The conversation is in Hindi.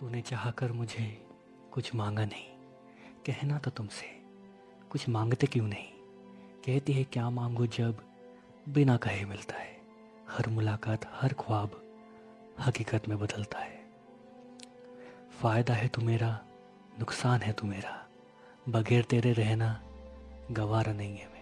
तूने चाह कर मुझे कुछ मांगा नहीं। कहना तो तुमसे, कुछ मांगते क्यों नहीं? कहती है, क्या मांगो जब बिना कहे मिलता है? हर मुलाकात, हर ख्वाब हकीकत में बदलता है। फ़ायदा है तू मेरा, नुकसान है तू मेरा। बगैर तेरे रहना गवारा नहीं है